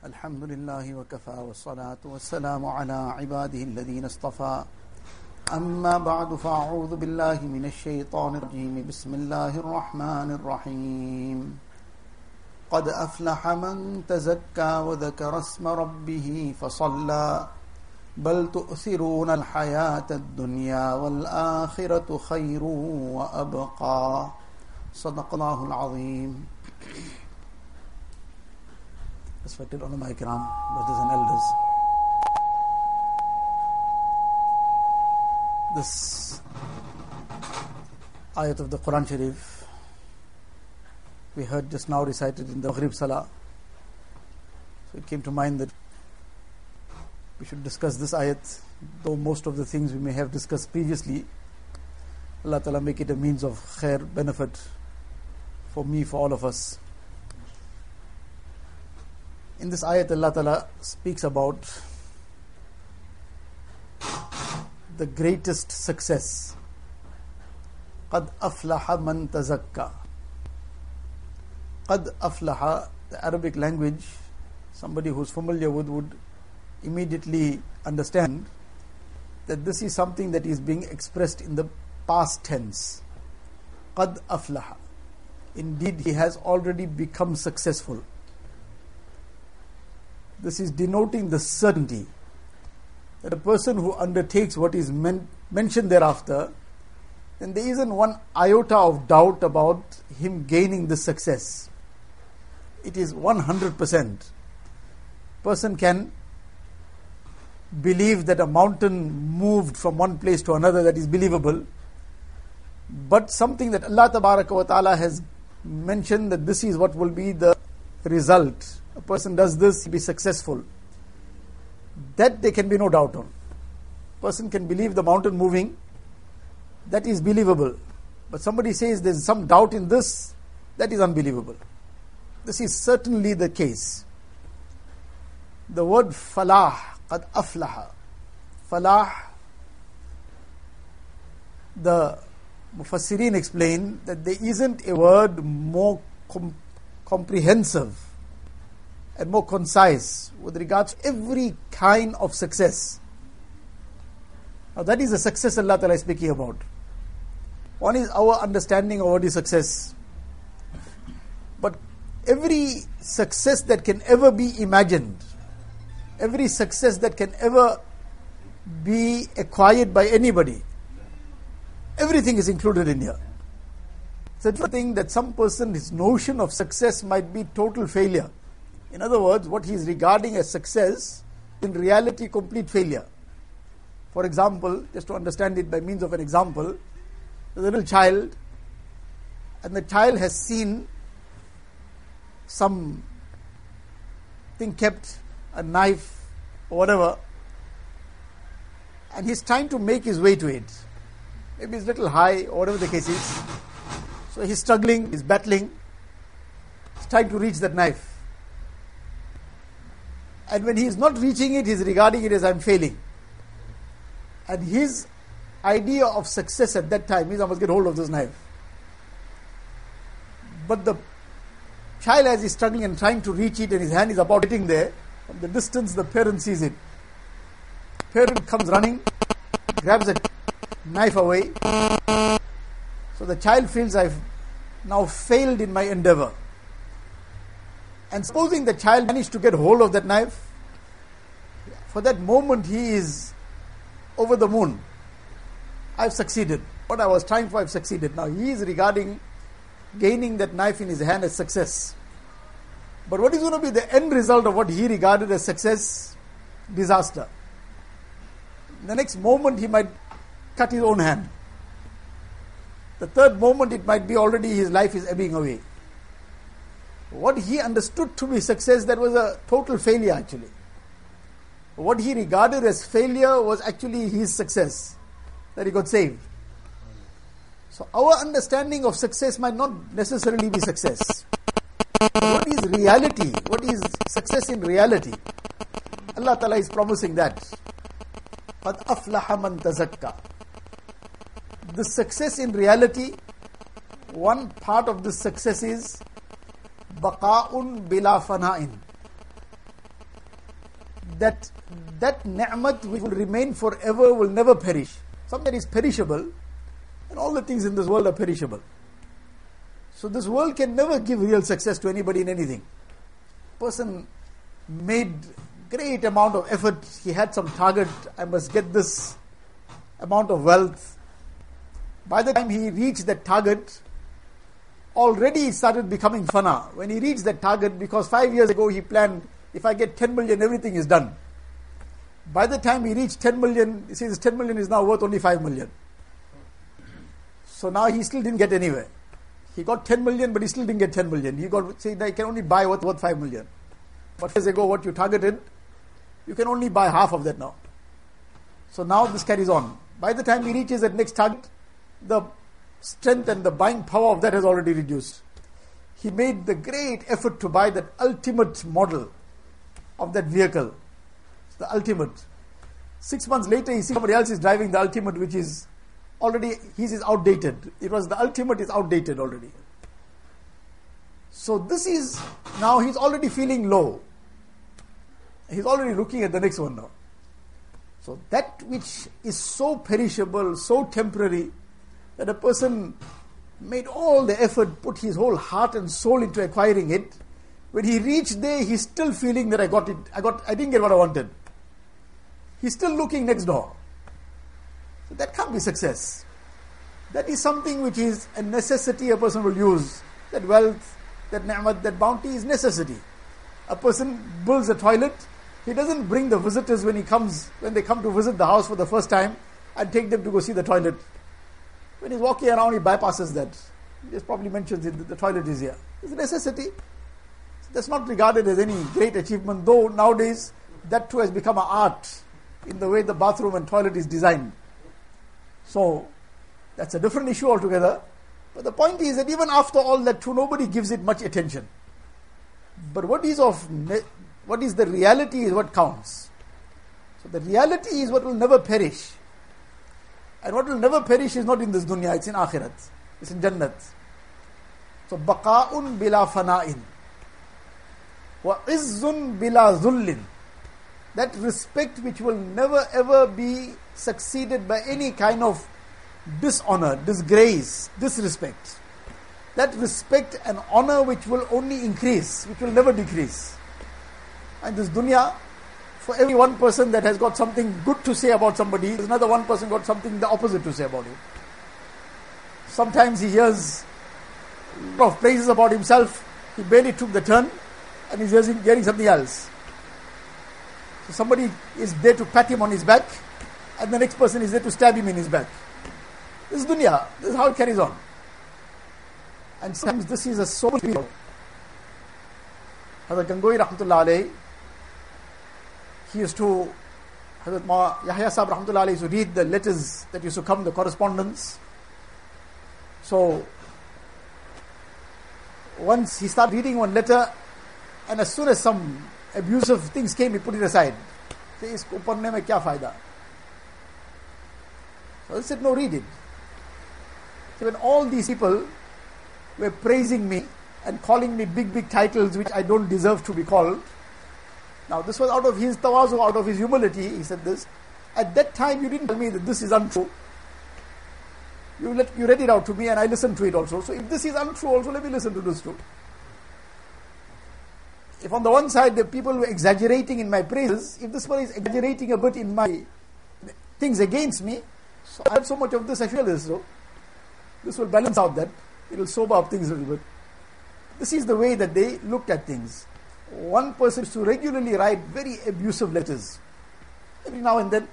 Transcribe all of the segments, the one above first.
الحمد لله وكفى والصلاة والسلام على عباده الذين اصطفى. أما بعد، فأعوذ بالله من الشيطان الرجيم. بسم الله الرحمن الرحيم. قد أفلح من تزكى وذكر اسم ربه فصلى. بل تؤثرون الحياة الدنيا والآخرة خير وأبقى. صدق الله العظيم. Respected ulama ikram, brothers and elders. This ayat of the Quran Sharif we heard just now recited in the Maghrib Salah. So it came to mind that we should discuss this ayat, though most of the things we may have discussed previously. Allah Ta'ala make it a means of khair, benefit for me, for all of us. In this ayat, Allah Ta'ala speaks about the greatest success. قد أفلح من تزكى قد أفلح the Arabic language somebody who's familiar with would immediately understand that this is something that is being expressed in the past tense قد أفلح indeed he has already become successful this is denoting the certainty that a person who undertakes what is men- mentioned thereafter, then there isn't one iota of doubt about him gaining the success. It is 100%. Person can believe that a mountain moved from one place to another, that is believable. But something that Allah ta'ala has mentioned that this is what will be the result a person does this, he be successful. That there can be no doubt on. Person can believe the mountain moving, that is believable. But somebody says there's some doubt in this, that is unbelievable. This is certainly the case. The word falah, qad aflaha. Falah, the Mufassirin explain that there isn't a word more com- comprehensive and more concise with regards to every kind of success. Now that is the success Allah Ta'ala is speaking about. One is our understanding of what is success. But every success that can ever be imagined, every success that can ever be acquired by anybody, everything is included in here. It's a thing that some person, his notion of success might be total failure. In other words, what he is regarding as success, in reality, complete failure. For example, just to understand it by means of an example, the little child, and the child has seen some thing kept, a knife or whatever, and he's trying to make his way to it. Maybe it's a little high, or whatever the case is. So he's struggling, he's battling, he's trying to reach that knife. And when he is not reaching it, he is regarding it as I'm failing. And his idea of success at that time is I must get hold of this knife. But the child, as he's struggling and trying to reach it, and his hand is about getting there, from the distance the parent sees it. Parent comes running, grabs a knife away. So the child feels I've now failed in my endeavor. And supposing the child managed to get hold of that knife, for that moment he is over the moon. I've succeeded. What I was trying for, I've succeeded. Now he is regarding gaining that knife in his hand as success. But what is going to be the end result of what he regarded as success? Disaster. The next moment he might cut his own hand. The third moment it might be already his life is ebbing away what he understood to be success, that was a total failure actually. What he regarded as failure was actually his success, that he got saved. So our understanding of success might not necessarily be success. But what is reality? What is success in reality? Allah Ta'ala is promising that. قَدْ أَفْلَحَ مَنْ تَزَكَّى The success in reality, one part of this success is baqa'un bila that that ni'mat which will remain forever will never perish. Something that is perishable, and all the things in this world are perishable. So this world can never give real success to anybody in anything. Person made great amount of effort. He had some target. I must get this amount of wealth. By the time he reached that target, already started becoming fana. When he reached that target, because five years ago he planned, if I get 10 million, everything is done. By the time he reached 10 million, he says 10 million is now worth only 5 million. So now he still didn't get anywhere. He got 10 million, but he still didn't get 10 million. He got, say, I can only buy what worth 5 million. But years ago, what you targeted, you can only buy half of that now. So now this carries on. By the time he reaches that next target, the strength and the buying power of that has already reduced. He made the great effort to buy that ultimate model of that vehicle. The ultimate. Six months later, he sees somebody else is driving the ultimate, which is already, his is outdated. It was the ultimate is outdated already. So this is, now he's already feeling low. He's already looking at the next one now. So that which is so perishable, so temporary, that a person made all the effort, put his whole heart and soul into acquiring it. When he reached there, he's still feeling that I got it. I got. I didn't get what I wanted. He's still looking next door. So that can't be success. That is something which is a necessity a person will use. That wealth, that ni'mat, that bounty is necessity. A person builds a toilet. He doesn't bring the visitors when he comes, when they come to visit the house for the first time, and take them to go see the toilet. When he's walking around, he bypasses that. He just probably mentions it, the toilet is here. It's a necessity. That's not regarded as any great achievement, though nowadays that too has become an art in the way the bathroom and toilet is designed. So, that's a different issue altogether. But the point is that even after all that too, nobody gives it much attention. But what is of what is the reality is what counts. So the reality is what will never perish. And what will never perish is not in this dunya, it's in akhirat. It's in Jannat. So baqa'un bila fana'in. Wa izzun bila zullin. That respect which will never ever be succeeded by any kind of dishonor, disgrace, disrespect. That respect and honor which will only increase, which will never decrease. And this dunya, for every one person that has got something good to say about somebody, there's another one person got something the opposite to say about him. Sometimes he hears a lot of praises about himself, he barely took the turn, and he's hearing, hearing something else. So somebody is there to pat him on his back, and the next person is there to stab him in his back. This is dunya. This is how it carries on. And sometimes this is a soul. Hazrat Gangohi Rahmatullah alayhi, he used to, Hazrat Ma, Yahya Sahib Rahmatullah used to read the letters that used to come, the correspondence. So, once he started reading one letter, and as soon as some abusive things came, he put it aside. Say, isko? So he said, no, read it. So when all these people were praising me and calling me big, big titles which I don't deserve to be called, now this was out of his tawazu, out of his humility, he said this. At that time you didn't tell me that this is untrue. You, let, you read it out to me and I listened to it also. So if this is untrue also, let me listen to this too. If on the one side the people were exaggerating in my praises, if this one is exaggerating a bit in my things against me, so I have so much of this, I feel this so. This will balance out that. It will sober up things a little bit. This is the way that they looked at things. One person used to regularly write very abusive letters. Every now and then.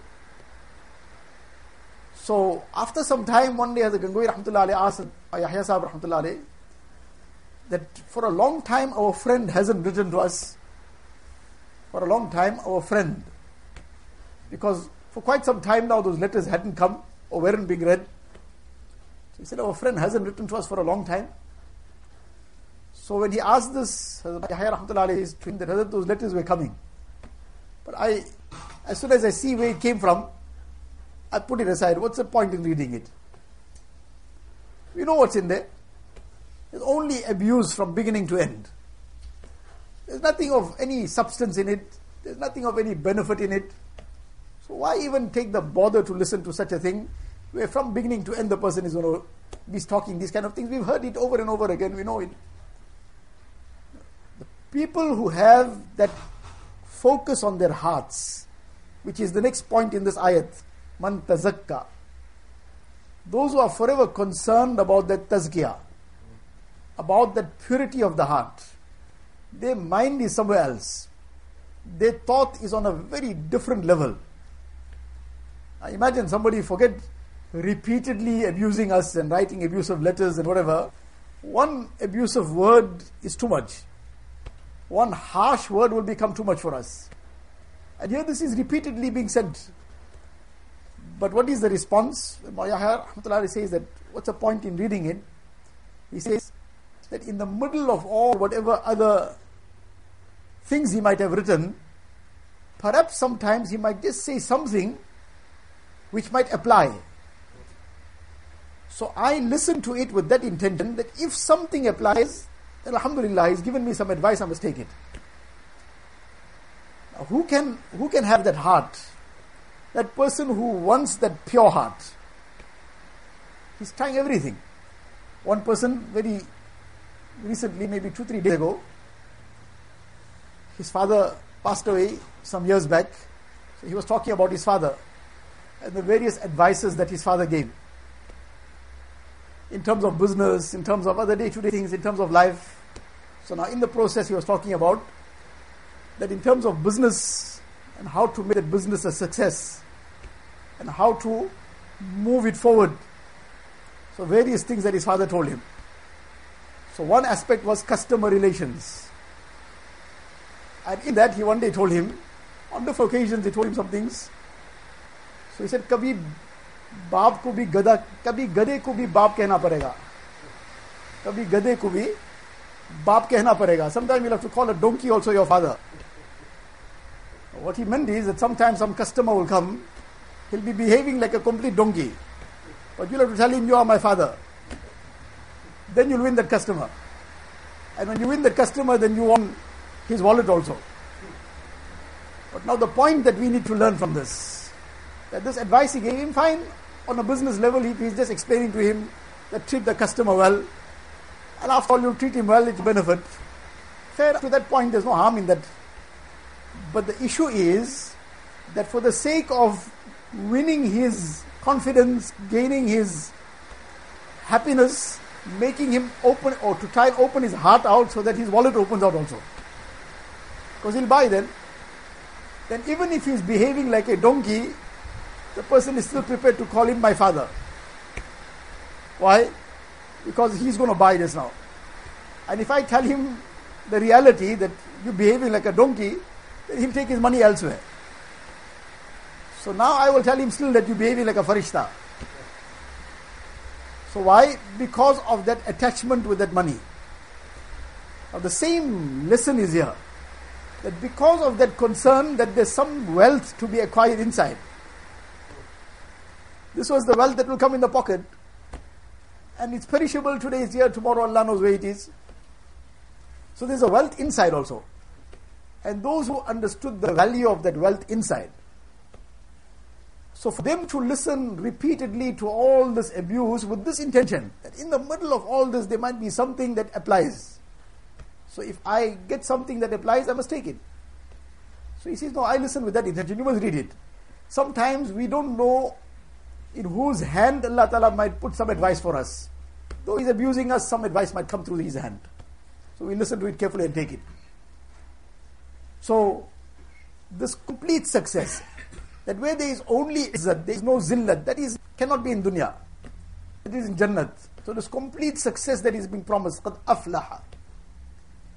So after some time, one day, as a Gangohi Rahmatullah asked uh, Yahya Sahib Rahmatullah that for a long time our friend hasn't written to us. For a long time, our friend. Because for quite some time now, those letters hadn't come or weren't being read. So he said, Our friend hasn't written to us for a long time. So when he asked this, Yahya Rahmatullah his twin, that those letters were coming. But I, as soon as I see where it came from, I put it aside. What's the point in reading it? We know what's in there. It's only abuse from beginning to end. There's nothing of any substance in it. There's nothing of any benefit in it. So why even take the bother to listen to such a thing where from beginning to end the person is going to be talking these kind of things. We've heard it over and over again, we know it. People who have that focus on their hearts, which is the next point in this ayat, man tazakka. Those who are forever concerned about that tazkiyah, about that purity of the heart, their mind is somewhere else. Their thought is on a very different level. I imagine somebody forget repeatedly abusing us and writing abusive letters and whatever. One abusive word is too much. One harsh word will become too much for us. And here this is repeatedly being said. But what is the response? Yahya says that what's the point in reading it? He says that in the middle of all whatever other things he might have written, perhaps sometimes he might just say something which might apply. So I listen to it with that intention that if something applies, Alhamdulillah, he's given me some advice, I must take it. Now, who can who can have that heart? That person who wants that pure heart. He's trying everything. One person very recently, maybe two, three days ago, his father passed away some years back. So he was talking about his father and the various advices that his father gave in terms of business, in terms of other day to day things, in terms of life. So now in the process, he was talking about that in terms of business and how to make that business a success and how to move it forward. So various things that his father told him. So one aspect was customer relations. And in that he one day told him, on different occasions he told him some things. So he said, Kabhi बाप को भी गधा कभी गधे को भी बाप कहना पड़ेगा कभी गधे को भी बाप कहना पड़ेगा sometimes you'll have to call a donkey also your father what he meant is that sometimes some customer will come he'll be behaving like a complete donkey but you'll have to tell him you are my father then you'll win that customer and when you win that customer then you won his wallet also but now the point that we need to learn from this that this advice he gave him fine on a business level, if he's just explaining to him that treat the customer well, and after all, you treat him well, it's benefit. Fair to that point, there's no harm in that. But the issue is that for the sake of winning his confidence, gaining his happiness, making him open or to try and open his heart out so that his wallet opens out also. Because he'll buy then. Then even if he's behaving like a donkey, the person is still prepared to call him my father. Why? Because he's going to buy this now. And if I tell him the reality that you're behaving like a donkey, he'll take his money elsewhere. So now I will tell him still that you're behaving like a farishta. So why? Because of that attachment with that money. Now the same lesson is here. That because of that concern that there's some wealth to be acquired inside, this was the wealth that will come in the pocket. And it's perishable today, it's here, tomorrow Allah knows where it is. So there's a wealth inside also. And those who understood the value of that wealth inside. So for them to listen repeatedly to all this abuse with this intention, that in the middle of all this there might be something that applies. So if I get something that applies, I must take it. So he says, No, I listen with that intention. You must read it. Sometimes we don't know in whose hand Allah Ta'ala might put some advice for us. Though He's abusing us, some advice might come through His hand. So we listen to it carefully and take it. So, this complete success, that where there is only izzat, there is no zillat, that is, cannot be in dunya. It is in Jannat. So this complete success that is being promised, قَدْ أَفْلَحَ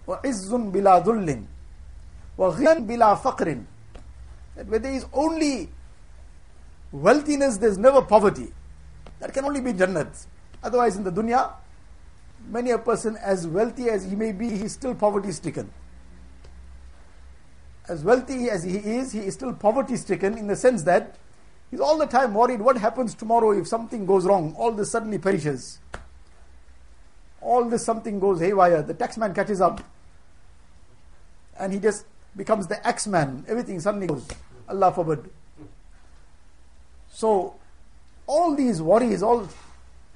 وَعِزٌّ بِلَا ذُلٍّ وَغِنًى بِلَا فَقْرٍ That where there is only wealthiness, there's never poverty. That can only be Jannat. Otherwise, in the dunya, many a person, as wealthy as he may be, he's still poverty stricken. As wealthy as he is, he is still poverty stricken in the sense that he's all the time worried what happens tomorrow if something goes wrong. All this suddenly perishes. All this something goes haywire. The taxman catches up and he just becomes the X-Man, everything suddenly goes. Allah forbid. So, all these worries, all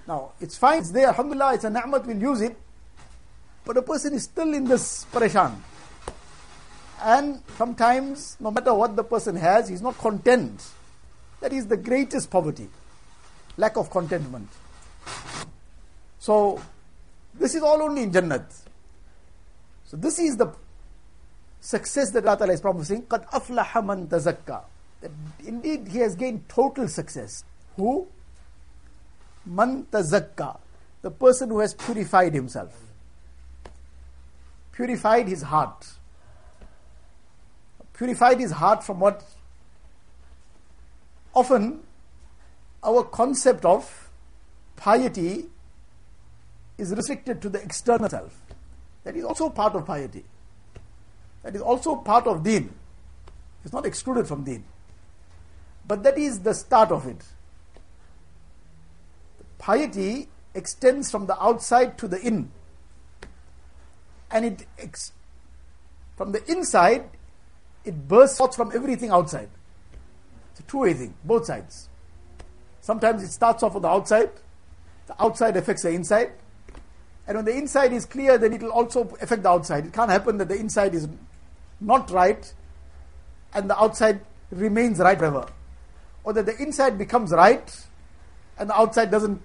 now it's fine, it's there, alhamdulillah, it's a ni'mat, we'll use it. But a person is still in this pareshan. And sometimes, no matter what the person has, he's not content. That is the greatest poverty. Lack of contentment. So, this is all only in Jannat. So, this is the success that Allah is promising. قَدْ أَفْلَحَ مَنْ تَزَكَّى That indeed he has gained total success. Who? Man tazakka. The person who has purified himself. Purified his heart. Purified his heart from what? Often, our concept of piety is restricted to the external self. That is also part of piety. That is also part of deen. It's not excluded from deen. But that is the start of it. Piety extends from the outside to the in. And it ex- from the inside, it bursts out from everything outside. It's a two-way thing, both sides. Sometimes it starts off on the outside, the outside affects the inside, and when the inside is clear, then it will also affect the outside. It can't happen that the inside is not right and the outside remains right forever Or that the inside becomes right and the outside doesn't,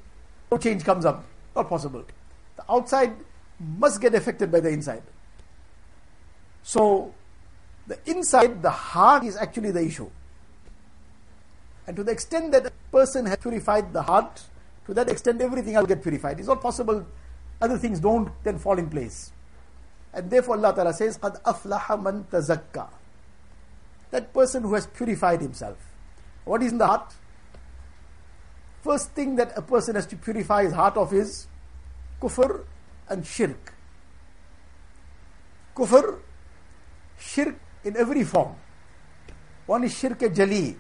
no change comes up. Not possible. The outside must get affected by the inside. So, the inside, the heart is actually the issue. And to the extent that a person has purified the heart, to that extent everything else will get purified. It's not possible other things don't then fall in place. And therefore Allah Ta'ala says, قَدْ أَفْلَحَ مَنْ تَزَكَّى That person who has purified himself. What is in the heart? First thing that a person has to purify his heart of is kufr and shirk. Kufr, shirk in every form. One is shirk jali,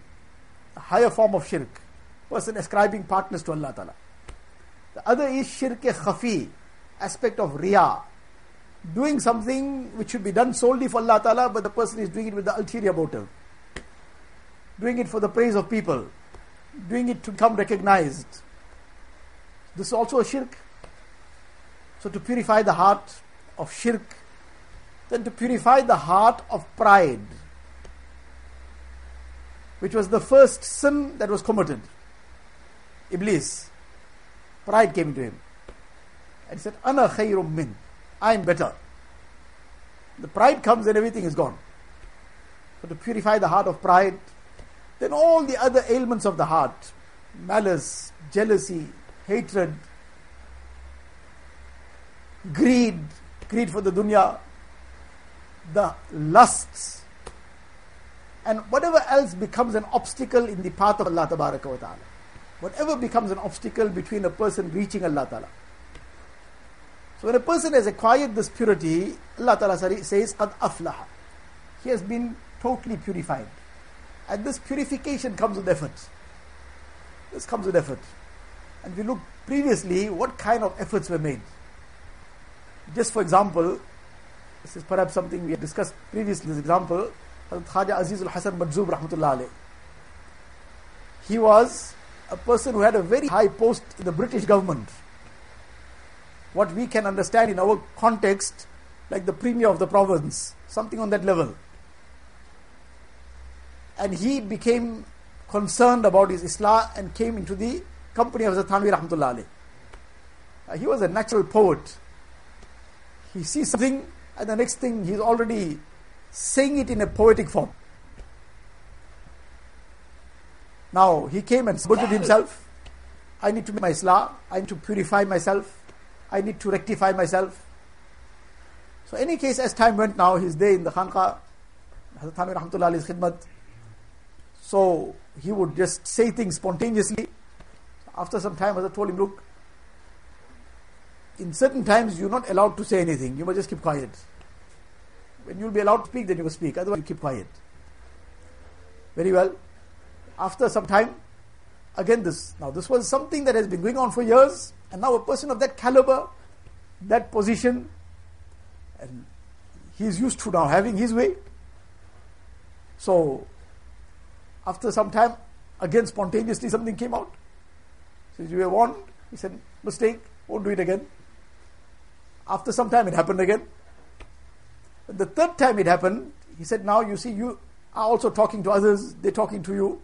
a higher form of shirk. Person ascribing partners to Allah Ta'ala. The other is shirk khafi, aspect of riyah, doing something which should be done solely for Allah Ta'ala, but the person is doing it with the ulterior motive. Doing it for the praise of people. Doing it to become recognized. This is also a shirk. So to purify the heart of shirk, then to purify the heart of pride, which was the first sin that was committed. Iblis. Pride came to him. And he said, Ana khayrum min. I am better. The pride comes and everything is gone. So to purify the heart of pride, then all the other ailments of the heart, malice, jealousy, hatred, greed, greed for the dunya, the lusts, and whatever else becomes an obstacle in the path of Allah Ta'ala. Whatever becomes an obstacle between a person reaching Allah Ta'ala. So when a person has acquired this purity, Allah Ta'ala says, قَدْ أَفْلَحَ He has been totally purified. And this purification comes with effort. This comes with effort. And we look previously, what kind of efforts were made? Just for example, this is perhaps something we discussed previously, this example, Khaja Azizul Hasan Majzub Rahmatullah. He was a person who had a very high post in the British government what we can understand in our context, like the premier of the province, something on that level. And he became concerned about his Islah and came into the company of Zathanvi Rahmatullah Ali. Uh, he was a natural poet. He sees something, and the next thing he's already saying it in a poetic form. Now he came and to himself. I need to make my Islah, I need to purify myself. I need to rectify myself. So, any case, as time went now, he's there in the Khanqa, Hazrat Ali's khidmat. So, he would just say things spontaneously. After some time, Hazrat told him, Look, in certain times, you're not allowed to say anything. You must just keep quiet. When you'll be allowed to speak, then you will speak. Otherwise, you keep quiet. Very well. After some time, again this. Now, this was something that has been going on for years. And now a person of that caliber, that position, and he is used to now having his way. So, after some time, again spontaneously something came out. Says, you were warned. He said, mistake, won't do it again. After some time, it happened again. The third time it happened, he said, now you see, you are also talking to others, they're talking to you.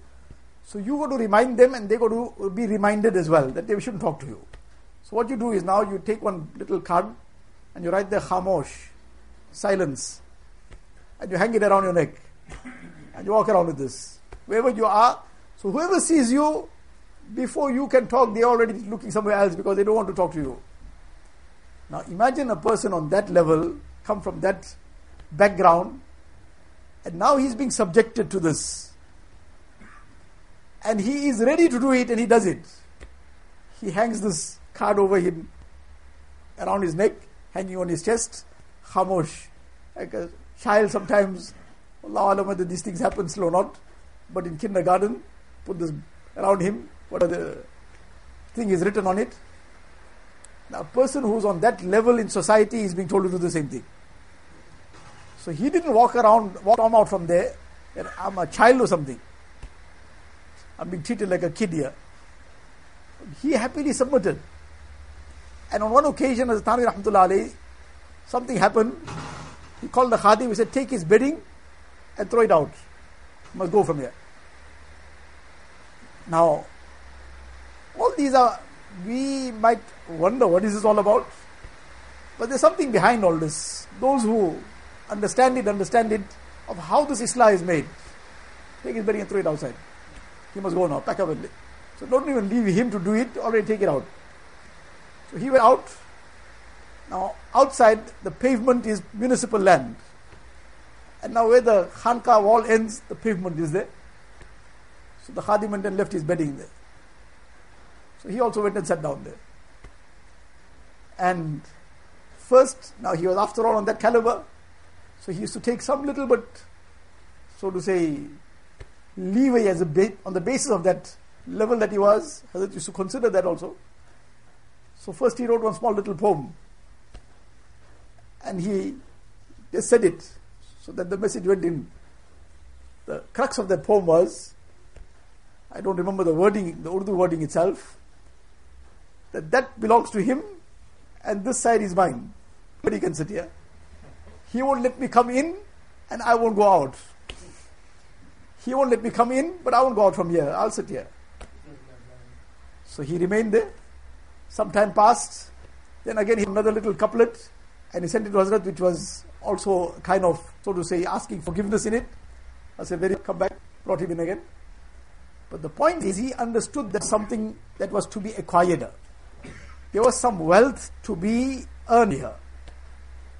So you got to remind them and they got to be reminded as well that they shouldn't talk to you. So what you do is now you take one little card and you write there khamosh, silence, and you hang it around your neck and you walk around with this. Wherever you are, so whoever sees you, before you can talk, they're already looking somewhere else because they don't want to talk to you. Now imagine a person on that level come from that background and now he's being subjected to this. And he is ready to do it and he does it. He hangs this card over him, around his neck, hanging on his chest, khamosh. Like a child sometimes, Allah Alam these things happen slow not, but in kindergarten, put this around him, what the thing is written on it. Now, a person who's on that level in society is being told to do the same thing. So he didn't walk around, walk on out from there, I'm a child or something. I'm being treated like a kid here. He happily submitted. And on one occasion, as Thanvi Rahmatullah alayhi, something happened. He called the khadim, he said, take his bedding and throw it out. Must go from here. Now, all these are, we might wonder what is this all about. But there's something behind all this. Those who understand it, understand it, of how this Islah is made. Take his bedding and throw it outside. He must go now, pack up and leave. So don't even leave him to do it, already take it out. So he went out. Now outside the pavement is municipal land. And now where the Khanka wall ends, the pavement is there. So the Khadim went and left his bedding there. So he also went and sat down there. And first, now he was after all on that caliber, so he used to take some little but, so to say, leeway as a bit on the basis of that level that he was. Hazrat used to consider that also. So first he wrote one small little poem. And he just said it so that the message went in. The crux of that poem was, I don't remember the wording, the Urdu wording itself, that that belongs to him and this side is mine. But he can sit here. He won't let me come in and I won't go out. He won't let me come in, but I won't go out from here. I'll sit here. So he remained there. Some time passed. Then again, another little couplet and he sent it to Hazrat, which was also kind of, so to say, asking forgiveness in it. I said, very come back, brought him in again. But the point is, he understood that something that was to be acquired. There was some wealth to be earned here.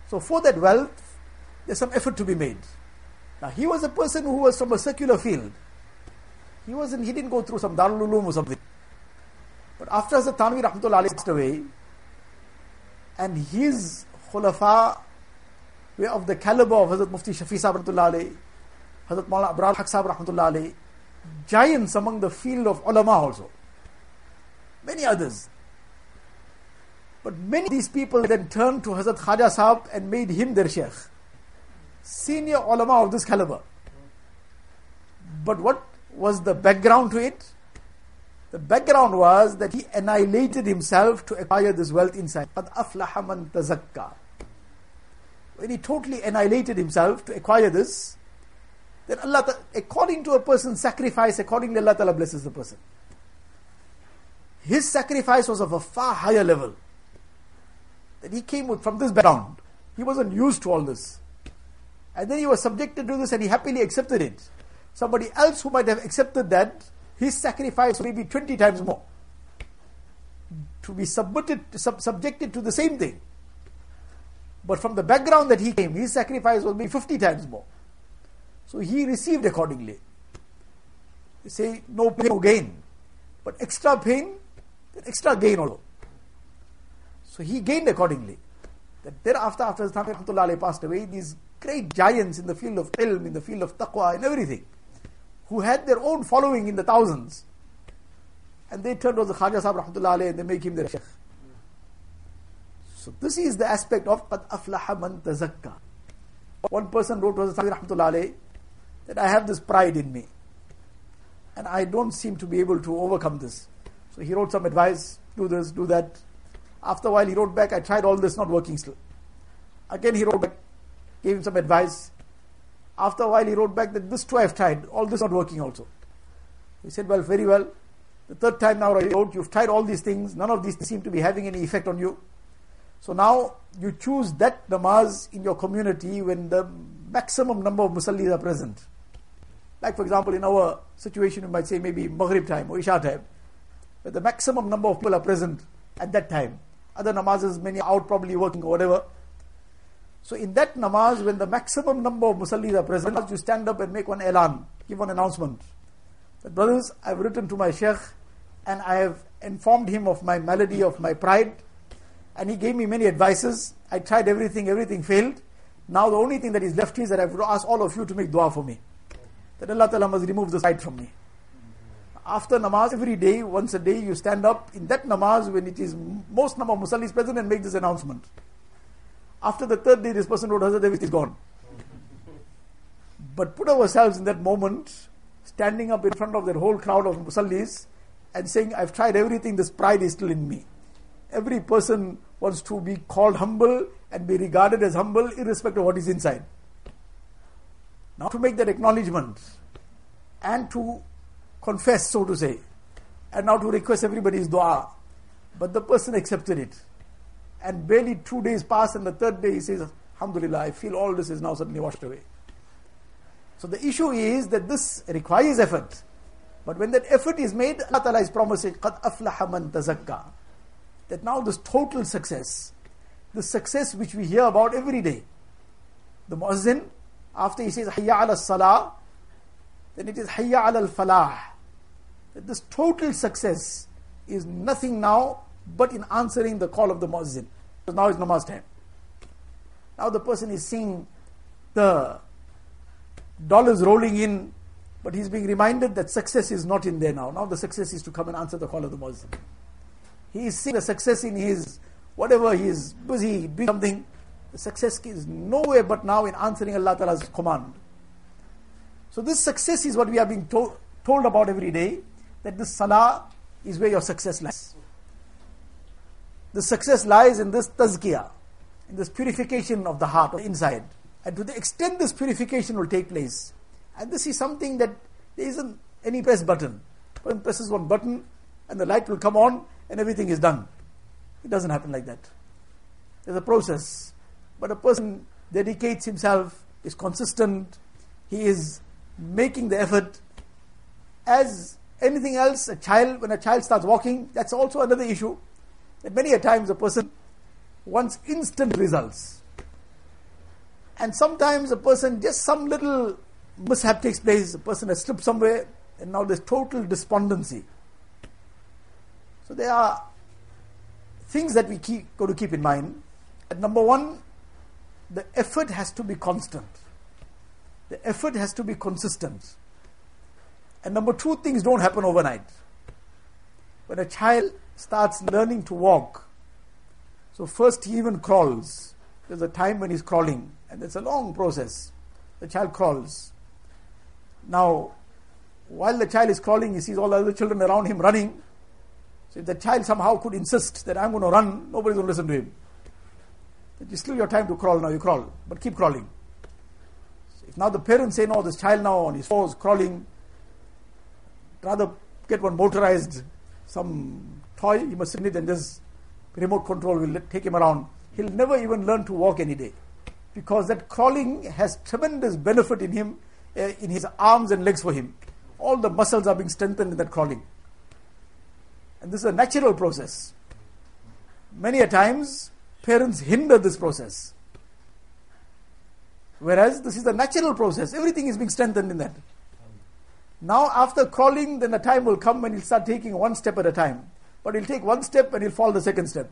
So for that wealth, there's some effort to be made. Now he was a person who was from a secular field. He wasn't, he didn't go through some Darul Uloom or something. But after Hazrat Thanvi Rahmatullah passed away, and his khulafa were of the caliber of Hazrat Mufti Shafi Sahib Rahmatullah Hazrat Maulana Abrar Haq Sahib Rahmatullah giants among the field of ulama also. Many others. But many of these people then turned to Hazrat Khaja Sahib and made him their sheikh. Senior ulama of this caliber. But what was the background to it? The background was that he annihilated himself to acquire this wealth inside. قَدْ أَفْلَحَ مَنْ تَزَكَّى when he totally annihilated himself to acquire this, then Allah, according to a person's sacrifice, accordingly Allah Ta'ala blesses the person. His sacrifice was of a far higher level. That he came with, from this background. He wasn't used to all this. And then he was subjected to this and he happily accepted it. Somebody else who might have accepted that, his sacrifice may be 20 times more. To be submitted, sub- subjected to the same thing. But from the background that he came, his sacrifice will be 50 times more. So he received accordingly. They say no pain, no gain. But extra pain, extra gain also. So he gained accordingly. That thereafter, after Rahmatullah passed away, these great giants in the field of ilm, in the field of taqwa, and everything, who had their own following in the thousands, and they turned to the Khaja Sahib Rahmatullah and they make him their sheikh. So this is the aspect of قَدْ أَفْلَحَ مَنْ تَزَكَّى. One person wrote to Hazrat Rahmatullah that I have this pride in me. And I don't seem to be able to overcome this. So he wrote some advice do this, do that. After a while, he wrote back, I tried all this, not working still. Again, he wrote back, gave him some advice. After a while, he wrote back that this too I have tried, all this not working also. He said, Well, very well. The third time now I wrote, You've tried all these things, none of these seem to be having any effect on you. So now you choose that namaz in your community when the maximum number of musallis are present. Like, for example, in our situation, you might say maybe Maghrib time or Isha time, where the maximum number of people are present at that time. Other namazes, many out probably working or whatever. So in that namaz, when the maximum number of musallis are present, you stand up and make one elan, give one announcement. That brothers, I've written to my sheikh and I have informed him of my malady, of my pride, and he gave me many advices. I tried everything, everything failed. Now the only thing that is left is that I to ask all of you to make dua for me. That Allah Ta'ala must remove the sight from me. After namaz, every day, once a day, you stand up in that namaz when it is most number of musallis present and make this announcement. After the third day, this person wrote, Hazrat, everything is gone. But put ourselves in that moment, standing up in front of that whole crowd of musallis and saying, I've tried everything, this pride is still in me. Every person wants to be called humble and be regarded as humble irrespective of what is inside. Now, to make that acknowledgement and to confess, so to say, and now to request everybody's dua. But the person accepted it and barely two days pass, and the third day he says, Alhamdulillah, I feel all this is now suddenly washed away. So the issue is that this requires effort. But when that effort is made, Allah Ta'ala is promising, قَدْ أَفْلَحَ مَنْ تَزَكَّى that now this total success, the success which we hear about every day, the muazzin, after he says Hayya ala salah, then it is Hayya ala falah. That this total success is nothing now but in answering the call of the muazzin. Because now it's namaz time. Now the person is seeing the dollars rolling in, but he's being reminded that success is not in there now. Now the success is to come and answer the call of the muazzin. He is seeing the success in his whatever he is busy doing something. The success is nowhere but now in answering Allah Ta'ala's command. So this success is what we are being to- told about every day, that this salah is where your success lies. The success lies in this tazkiyah, in this purification of the heart, of the inside. And to the extent this purification will take place, and this is something that there isn't any press button. One presses one button and the light will come on and everything is done. It doesn't happen like that. There's a process. But a person dedicates himself, is consistent, he is making the effort. As anything else, a child, when a child starts walking, that's also another issue that many a times a person wants instant results. And sometimes a person, just some little mishap takes place, a person has slipped somewhere, and now there's total despondency. So there are things that we keep, got to keep in mind. That number one, the effort has to be constant. The effort has to be consistent. And number two, things don't happen overnight. When a child starts learning to walk, so first he even crawls. There's a time when he's crawling, and it's a long process. The child crawls. Now, while the child is crawling, he sees all the other children around him running. So if the child somehow could insist that I'm going to run, nobody's going to listen to him. You still your time to crawl now, you crawl, but keep crawling. So if now the parents say, no, this child now on his fours crawling, rather get one motorized, some toy, he must in it and just remote control will take him around. He'll never even learn to walk any day. Because that crawling has tremendous benefit in him, uh, in his arms and legs for him. All the muscles are being strengthened in that crawling. And this is a natural process. Many a times, parents hinder this process. Whereas this is a natural process. Everything is being strengthened in that. Now, after crawling, then the time will come when he'll start taking one step at a time. But he'll take one step and he'll fall the second step.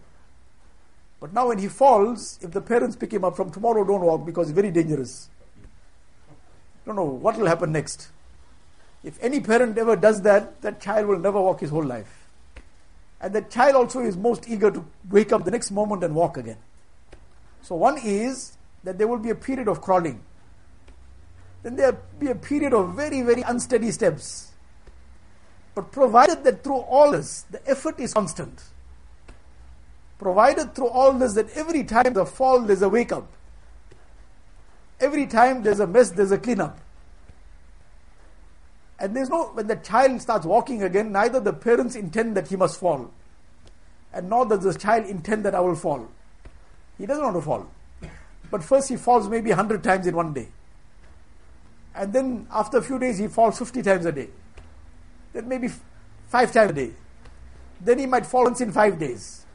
But now, when he falls, if the parents pick him up from tomorrow, don't walk because it's very dangerous. Don't know what will happen next. If any parent ever does that, that child will never walk his whole life. And the child also is most eager to wake up the next moment and walk again. So, one is that there will be a period of crawling. then there will be a period of very, very unsteady steps. But provided that through all this, the effort is constant. Provided through all this that every time the fall, there's a wake up. Every time there's a mess, there's a cleanup. And there's no, when the child starts walking again, neither the parents intend that he must fall, and nor does the child intend that I will fall. He doesn't want to fall. But first he falls maybe 100 times in one day. And then after a few days he falls 50 times a day. Then maybe five times a day. Then he might fall once in five days.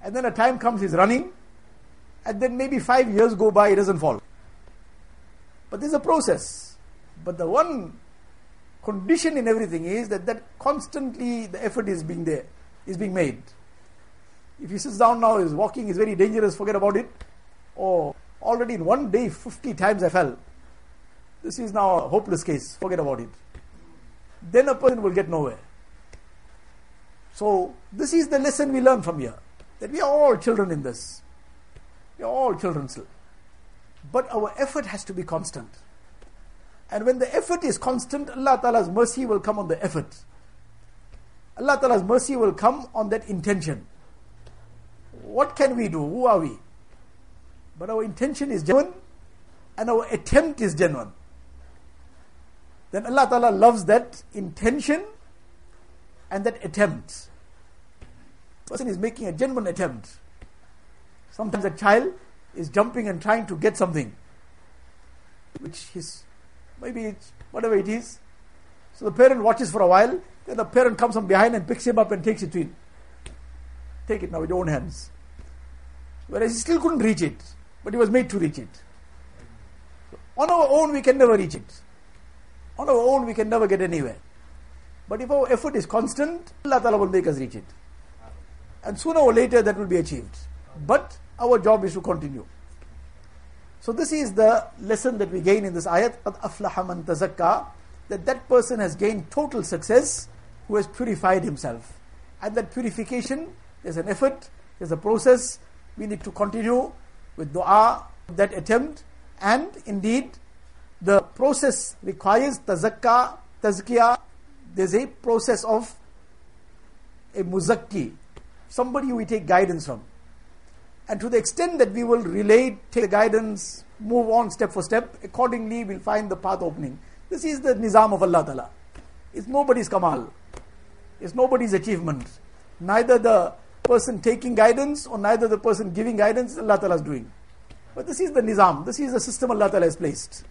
And then a time comes he's running. And then maybe five years go by, he doesn't fall. But there's a process. But the one condition in everything is that, that constantly the effort is being there, is being made. If he sits down now, is walking is very dangerous, forget about it. Or already in one day, 50 times I fell. This is now a hopeless case, forget about it. Then a person will get nowhere. So, this is the lesson we learn from here that we are all children in this. We are all children still. But our effort has to be constant. And when the effort is constant, Allah Ta'ala's mercy will come on the effort. Allah Ta'ala's mercy will come on that intention. What can we do? Who are we? But our intention is genuine and our attempt is genuine. Then Allah Ta'ala loves that intention and that attempt. Person is making a genuine attempt. Sometimes a child is jumping and trying to get something, which is maybe it's whatever it is. So the parent watches for a while, then the parent comes from behind and picks him up and takes it to him. Take it now with your own hands. Whereas he still couldn't reach it, but he was made to reach it. So on our own, we can never reach it. On our own, we can never get anywhere. But if our effort is constant, Allah Ta'ala will make us reach it. And sooner or later, that will be achieved. But our job is to continue. So this is the lesson that we gain in this ayat, قَدْ أَفْلَحَ مَنْ تَزَكَّى That that person has gained total success who has purified himself. And that purification, is an effort, there's a process, we need to continue with dua, that attempt, and indeed, the process requires tazakka, tazkiyah, there's a process of a muzakki, somebody we take guidance from. And to the extent that we will relate, take the guidance, move on step for step, accordingly we'll find the path opening. This is the nizam of Allah Ta'ala. It's nobody's kamal. It's nobody's achievement. Neither the person taking guidance or neither the person giving guidance, Allah Ta'ala is doing. But this is the nizam. This is the system Allah Ta'ala has placed.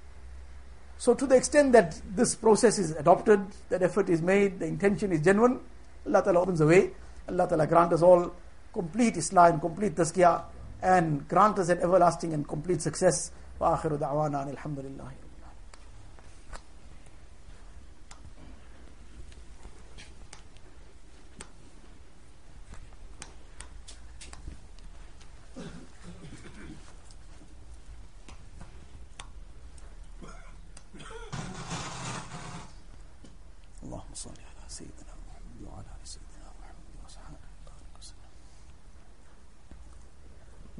So to the extent that this process is adopted, that effort is made, the intention is genuine, Allah Ta'ala opens the way. Allah Ta'ala grant us all complete Islam, complete tazkiyah, and grant us an everlasting and complete success. وآخر دعوانا الحمد لله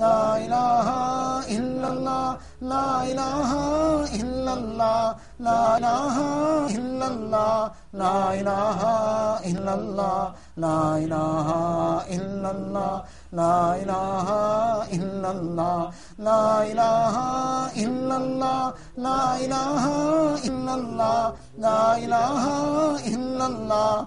لا الہ الا اللہ لا الہ الا اللہ لا الہ الا اللہ لا الہ الا اللہ لا الہ الا اللہ لا إله إلا الله، لا إله إلا الله، لا إله إلا الله، لا إله إلا الله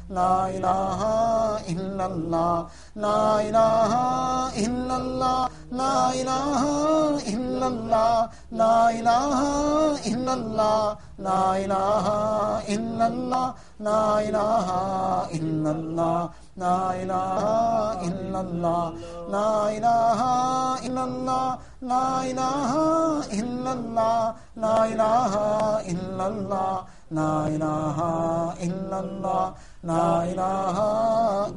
لا إله إلا الله لا إله إلا الله لا إله إلا الله لا إله إلا الله لا إله إلا الله لا إله إلا الله لا إله إلا الله لا إله إلا الله لا إله إلا الله لا إله إلا الله لا الہ الا اللہ لا الہ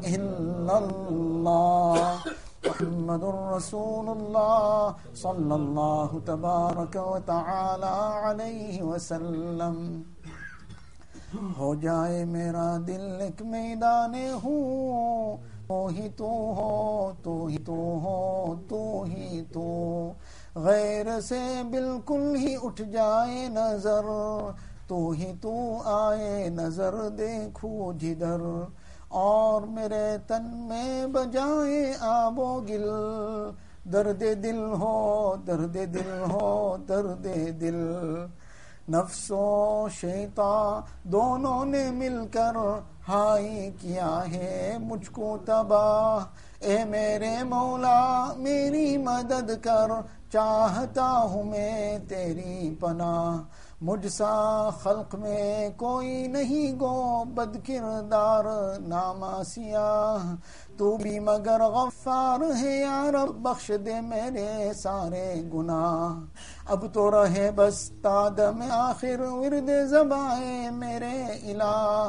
الا اللہ محمد رسول اللہ صلی اللہ تبارک و تعالی علیہ وسلم. ہو جائے میرا دل ایک میدان ہوں تو ہی تو ہو، تو ہی تو ہو، تو ہی تو. غیر سے بالکل ہی اٹھ جائے نظر. تو ہی تو آئے نظر دیکھو جدھر، اور میرے تن میں بجائے آب و گل۔ درد دل ہو، درد دل ہو، درد دل۔ نفس و شیطان دونوں نے مل کر ہائی کیا ہے مجھ کو تباہ۔ اے میرے مولا، میری مدد کر، چاہتا ہوں میں تیری پناہ۔ مجھ سا خلق میں کوئی نہیں گو بد کردار ناما سیاہ۔ تو بھی مگر غفار ہے یا رب، بخش دے میرے سارے گناہ۔ اب تو رہے بس تادم میں آخر، ورد زبائے میرے الہ۔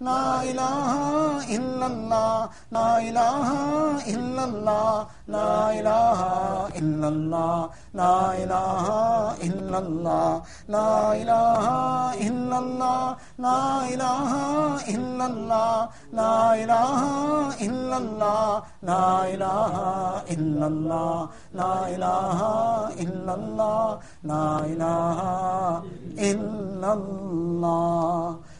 لا الہ الا اللہ لا الہ الا اللہ لا الہ الا اللہ لا الہ الا اللہ لا الہ الا اللہ لا الہ الا اللہ لا الہ الا اللہ لا الہ الا اللہ لا الہ الا اللہ لا الہ الا اللہ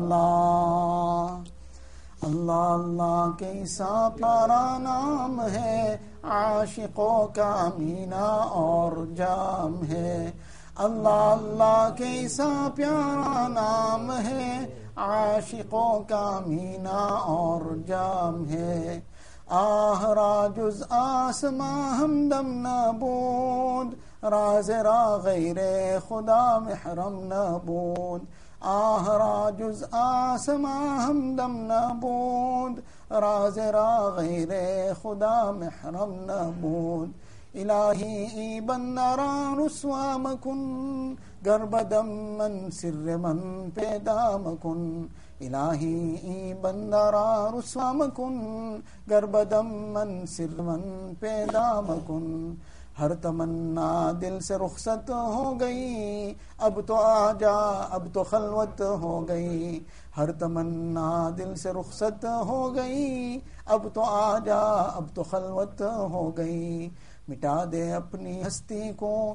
اللہ اللہ اللہ کیسا پیارا نام ہے، عاشقوں کا مینا اور جام ہے۔ اللہ اللہ کیسا پیارا نام ہے، عاشقوں کا مینا اور جام ہے۔ آہ راجز آسما ہمدم نبود راز را غیر خدا محرم نبود آه جز آسما همدم نبود راز را غیر خدا محرم نبود إلهي إيبن نرى رسوا مکن. قرب دم من سر من پیدا مكن إلهي إيبن نرى رسوا مکن. قرب دم من سر من پیدا مکن. ہر تمنا دل سے رخصت ہو گئی۔ اب تو آ جا اب تو خلوت ہو گئی۔ ہر تمنا دل سے رخصت ہو گئی۔ اب تو آ جا اب تو خلوت ہو گئی۔ مٹا دے اپنی ہستی کو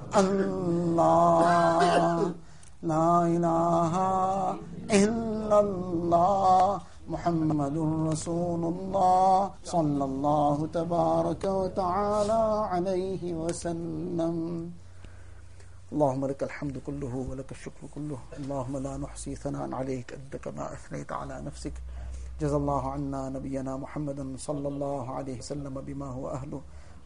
الله. لا إله إلا الله محمد رسول الله صلى الله تبارك وتعالى عليه وسلم. اللهم لك الحمد كله ولك الشكر كله. اللهم لا نحصي ثناء عليك أنت كما أثنيت على نفسك. جزى الله عنا نبينا محمدا صلى الله عليه وسلم بما هو أهله.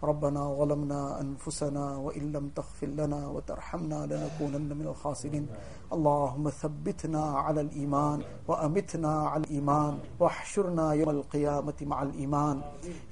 ربنا ظلمنا أنفسنا وإن لم تغفر لنا وترحمنا لنكونن من الخاسرين. اللهم ثبتنا على الإيمان وأمتنا على الإيمان واحشرنا يوم القيامة مع الإيمان.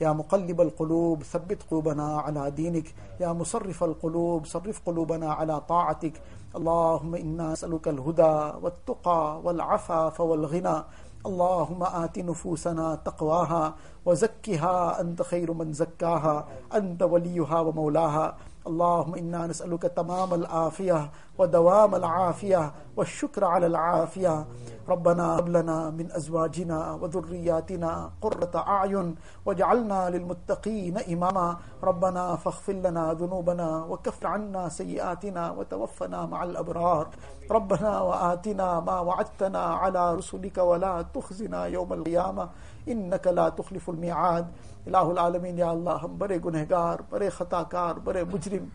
يا مقلب القلوب ثبت قلوبنا على دينك. يا مصرف القلوب صرف قلوبنا على طاعتك. اللهم إنا نسألك الهدى والتقى والعفاف والغنى. اللهم آت نفوسنا تقواها وزكها أنت خير من زكاها أنت وليها ومولاها. اللهم إنا نسألك تمام العافية ودوام العافية والشكر على العافية. ربنا هب لنا من أزواجنا وذرياتنا قرة أعين واجعلنا للمتقين إماما. ربنا فاغفر لنا ذنوبنا وكفر عنا سيئاتنا وتوفنا مع الأبرار. ربنا وآتنا ما وعدتنا على رسلك ولا تخزنا يوم القيامة. إنك لا تخلف الميعاد. الہ العالمین یا اللہ، ہم بڑے گنہگار، بڑے خطا کار بڑے مجرم۔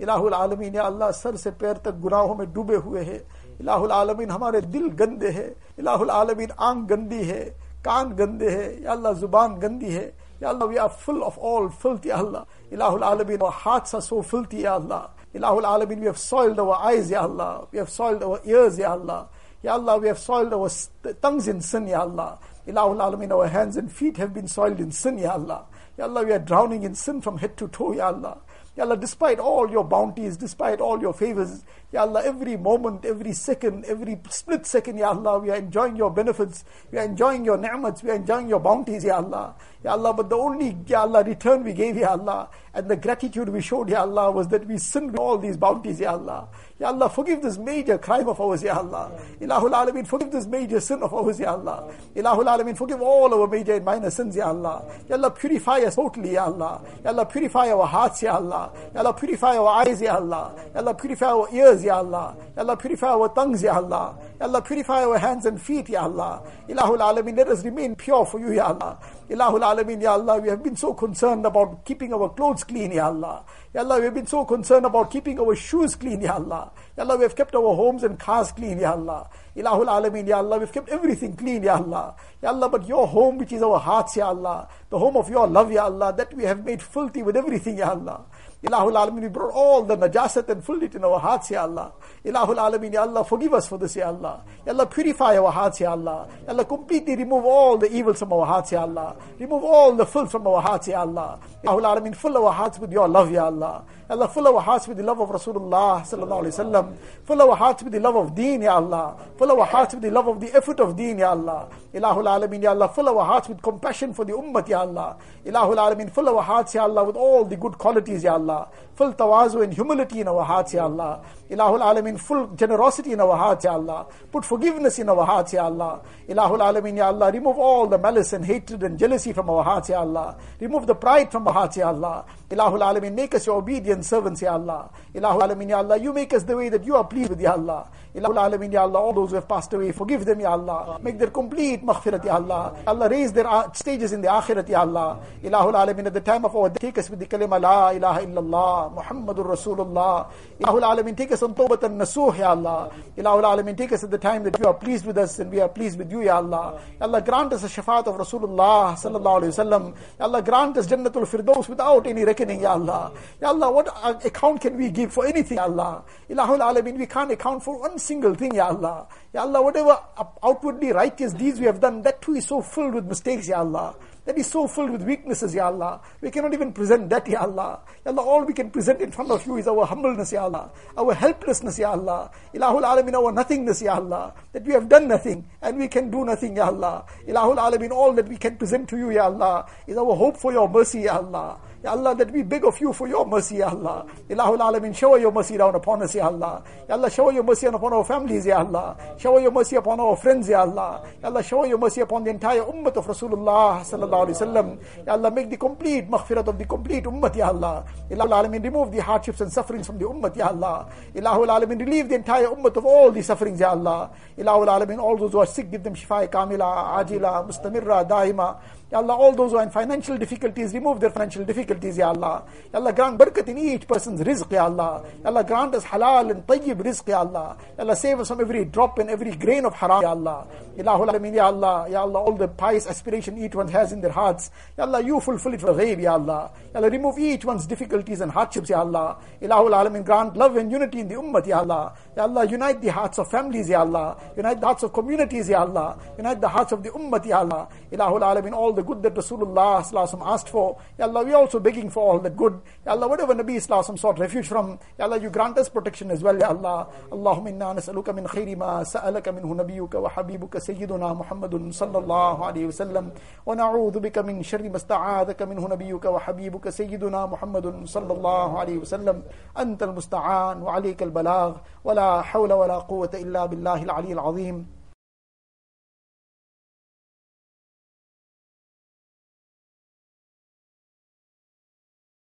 الہ العالمین یا اللہ، سر سے پیر تک گناہوں میں ڈوبے ہوئے ہیں۔ الہ العالمین ہمارے دل گندے ہیں۔ الہ العالمین آنگ گندی ہے، کان گندے ہیں۔ یا اللہ، زبان گندی ہے۔ یا اللہ we are full of all فلت یا اللہ۔ الہ العالمین اور ہاتھ سا سو فلت یا اللہ۔ الہ العالمین وی ہیو سوئلڈ اور آئیز یا اللہ۔ وی ہیو سوئلڈ اور ایئرز یا اللہ۔ یا اللہ وی ہیو سوئلڈ اور ٹنگز ان سن یا اللہ۔ Ilahul alamin our hands and feet have been soiled in sin ya Allah. Ya Allah we are drowning in sin from head to toe ya Allah. Ya Allah, despite all your bounties, despite all your favors, Ya Allah, every moment, every second, every split second, Ya Allah, we are enjoying your benefits, we are enjoying your ni'mats, we are enjoying your bounties, Ya Allah. Ya Allah, but the only, Ya Allah, return we gave, Ya Allah, and the gratitude we showed, Ya Allah, was that we sinned with all these bounties, Ya Allah. Ya Allah, forgive this major crime of ours, Ya Allah. Ilahul Alameen, forgive this major sin of ours, Ya Allah. Ilahul Alameen, forgive all our major and minor sins, Ya Allah. Ya Allah, purify us totally, Ya Allah. Ya Allah, purify our hearts, Ya Allah. Ya Allah, purify our eyes, Ya Allah. Ya Allah, purify our ears, Ya Allah. Ya Allah, purify our tongues, Ya Allah. Ya Allah, purify our hands and feet, Ya Allah. Ilahul Alameen, let us remain pure for you, Ya Allah. Ilahul Alameen, Ya Allah, we have been so concerned about keeping our clothes clean, Ya Allah. Ya Allah, we have been so concerned about keeping our shoes clean, Ya Allah. Ya Allah, we have kept our homes and cars clean, Ya Allah. Ilahul Alameen, Ya Allah, we've kept everything clean, Ya Allah. Ya Allah, but your home, which is our hearts, Ya Allah, the home of your love, Ya Allah, that we have made filthy with everything, Ya Allah. Ilahul Alameen, we brought all the najasat and filled it in our hearts, Ya Allah. Ilahul Alameen, Ya Allah, forgive us for this, Ya Allah. Ya Allah, purify our hearts, Ya Allah. Ya Allah, completely remove all the evils from our hearts, Ya Allah. Remove all the filth from our hearts, Ya Allah. Ilahul Alameen, fill our hearts with your love, Ya Allah. Ya Allah, fill our hearts with the love of Rasulullah sallallahu alaihi wasallam. Fill our hearts with the love of Deen, Ya Allah. Fill our hearts with the love of the effort of Deen, Ya Allah. Ilahul Alameen, Ya Allah, fill our hearts with compassion for the ummah, Ya Allah. Ilahul Alameen, fill our hearts, Ya Allah, with all the good qualities, Ya Allah. Full tawazu and humility in our hearts, Ya Allah. Ilahul Alameen, full generosity in our hearts, Ya Allah. Put forgiveness in our hearts, Ya Allah. Ilahul Alameen, Ya Allah. Remove all the malice and hatred and jealousy from our hearts, Ya Allah. Remove the pride from our hearts, Ya Allah. Ilahul Alameen, make us your obedient servants, Ya Allah. Ilahul Alameen, Ya Allah. You make us the way that you are pleased with, Ya Allah. Ilahul Alameen, Ya Allah. All those who have passed away, forgive them, Ya Allah. Make their complete maghfirat, Ya Allah. Allah, raise their uh, stages in the akhirat, Ya Allah. Ilahul Alameen, at the time of our death, take us with the kalima, La ilaha illallah, Muhammadur Rasulullah. Ilahul Alameen, take us on tawbat and nasuh, Ya Allah. Ilahul Alameen, take us at the time that you are pleased with us and we are pleased with you, Ya Allah. Allah, grant us the shafaat of Rasulullah sallallahu alayhi wasallam. Allah, grant us Jannatul Firdaus without any reckoning, Ya Allah. Ya Allah, what account can we give for anything, Ya Allah? Ilahul Alameen, we can't account for one single thing, Ya Allah. Ya Allah, whatever outwardly righteous deeds we have done, that too is so filled with mistakes, Ya Allah. That is so filled with weaknesses, Ya Allah. We cannot even present that, Ya Allah. Ya Allah, all we can present in front of you is our humbleness, Ya Allah. Our helplessness, Ya Allah. Ilahul Alamin, our nothingness, Ya Allah. That we have done nothing and we can do nothing, Ya Allah. Ilahul Alamin, all that we can present to you, Ya Allah, is our hope for your mercy, Ya Allah. Ya Allah, that we beg of you for your mercy, Ya Allah. Ilahul Alamin, shower your mercy down upon us, Ya Allah. Ya Allah, shower your mercy upon our families, Ya Allah. Shower your mercy upon our friends, Ya Allah. Ya Allah, shower your mercy upon the entire ummah of Rasulullah sallallahu alaihi wasallam. Ya Allah, make the complete maghfirat of the complete ummah, Ya Allah. Ilahul Alamin, remove the hardships and sufferings from the ummah, Ya Allah. Ilahul Alamin, relieve the entire ummah of all the sufferings, Ya Allah. Ilahul Alamin, all those who are sick, give them shifa kamila, ajila, mustamirra, daima. Ya Allah, all those who are in financial difficulties, remove their financial difficulties, Ya Allah. Ya Allah, grant barakat in each person's rizq, Ya Allah. Ya Allah, grant us halal and tayyib rizq, Ya Allah. Ya Allah, save us from every drop and every grain of haram, Ya Allah. Ilahul Alamin, Ya Allah. Ya Allah, all the pious aspiration each one has in their hearts. Ya Allah, you fulfill it for ghaib, Ya Allah. Ya Allah, remove each one's difficulties and hardships, Ya Allah. Ilahul Alamin, grant love and unity in the ummah, Ya Allah. Ya Allah, unite the hearts of families, Ya Allah. Unite the hearts of communities, Ya Allah. Unite the hearts of the ummah, Ya Allah. Ilahul Alamin, all the good that Rasulullah asked for. Ya Allah, we are also begging for all that good. Ya Allah, whatever Nabi Sallallahu sought refuge from, Ya Allah, you grant us protection as well, Ya Allah. Allahumma inna nas'aluka min khayri ma sa'alaka minhu nabiyuka wa habibuka سيدنا محمد صلى الله عليه وسلم، ونعوذ بك من شر ما استعاذك منه نبيك وحبيبك سيدنا محمد صلى الله عليه وسلم أنت المستعان وعليك البلاغ، ولا حول ولا قوة إلا بالله العلي العظيم